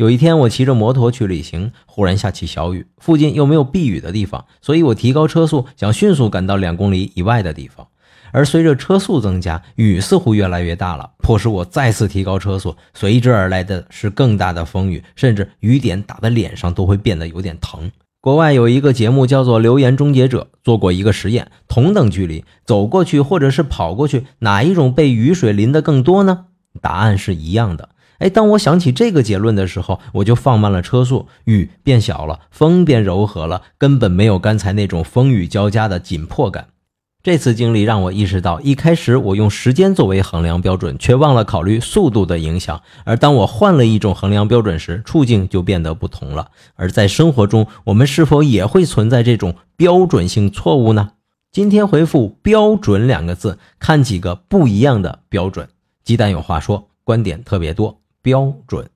有一天，我骑着摩托去旅行，忽然下起小雨，附近又没有避雨的地方，所以我提高车速，想迅速赶到两公里以外的地方。而随着车速增加，雨似乎越来越大了，迫使我再次提高车速。随之而来的是更大的风雨，甚至雨点打在脸上都会变得有点疼。国外有一个节目叫做《留言终结者》，做过一个实验：同等距离走过去或者是跑过去，哪一种被雨水淋得更多呢？答案是一样的。哎，当我想起这个结论的时候，我就放慢了车速，雨变小了，风变柔和了，根本没有刚才那种风雨交加的紧迫感。这次经历让我意识到，一开始我用时间作为衡量标准，却忘了考虑速度的影响。而当我换了一种衡量标准时，处境就变得不同了。而在生活中，我们是否也会存在这种标准性错误呢？今天回复“标准”两个字，看几个不一样的标准。鸡蛋有话说，观点特别多，标准。